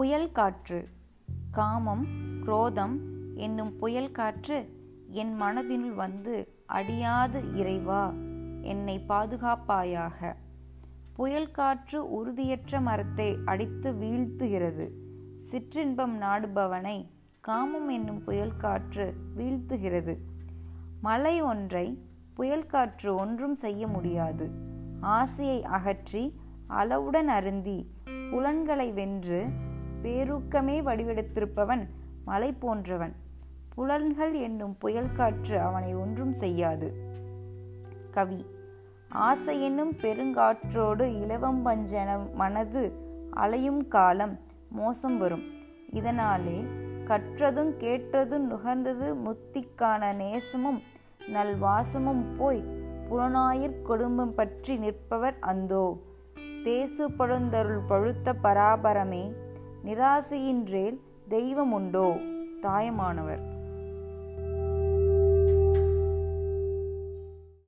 புயல் காற்று. காமம் குரோதம் என்னும் புயல் காற்று என் மனதினுள் வந்து அடியாது இறைவா என்னை பாதுகாப்பாயாக. புயல் காற்று உறுதியற்ற மரத்தை அடித்து வீழ்த்துகிறது. சிற்றின்பம் நாடுபவனை காமம் என்னும் புயல் காற்று வீழ்த்துகிறது. மலை ஒன்றை புயல் காற்று ஒன்றும் செய்ய முடியாது. ஆசையை அகற்றி அளவுடன் அருந்தி புலன்களை வென்று பேரூக்கமே வடிவெடுத்திருப்பவன் மலை போன்றவன். புலன்கள் என்னும் புயல் காற்று அவனை ஒன்றும் செய்யாது. கவி ஆசை என்னும் பெருங்காற்றோடு இலவம்பஞ்சன மனது அலையும் காலம் மோசம் வரும். இதனாலே கற்றதும் கேட்டதும் நுகர்ந்தது முத்திக்கான நேசமும் நல்வாசமும் போய் புலனாயிற் குடும்பம் பற்றி நிற்பவர் அந்தோ. தேசு பழுந்தருள் பழுத்த பராபரமே நிராசையின்றேல் தெய்வமுண்டோ தாயமானவர்.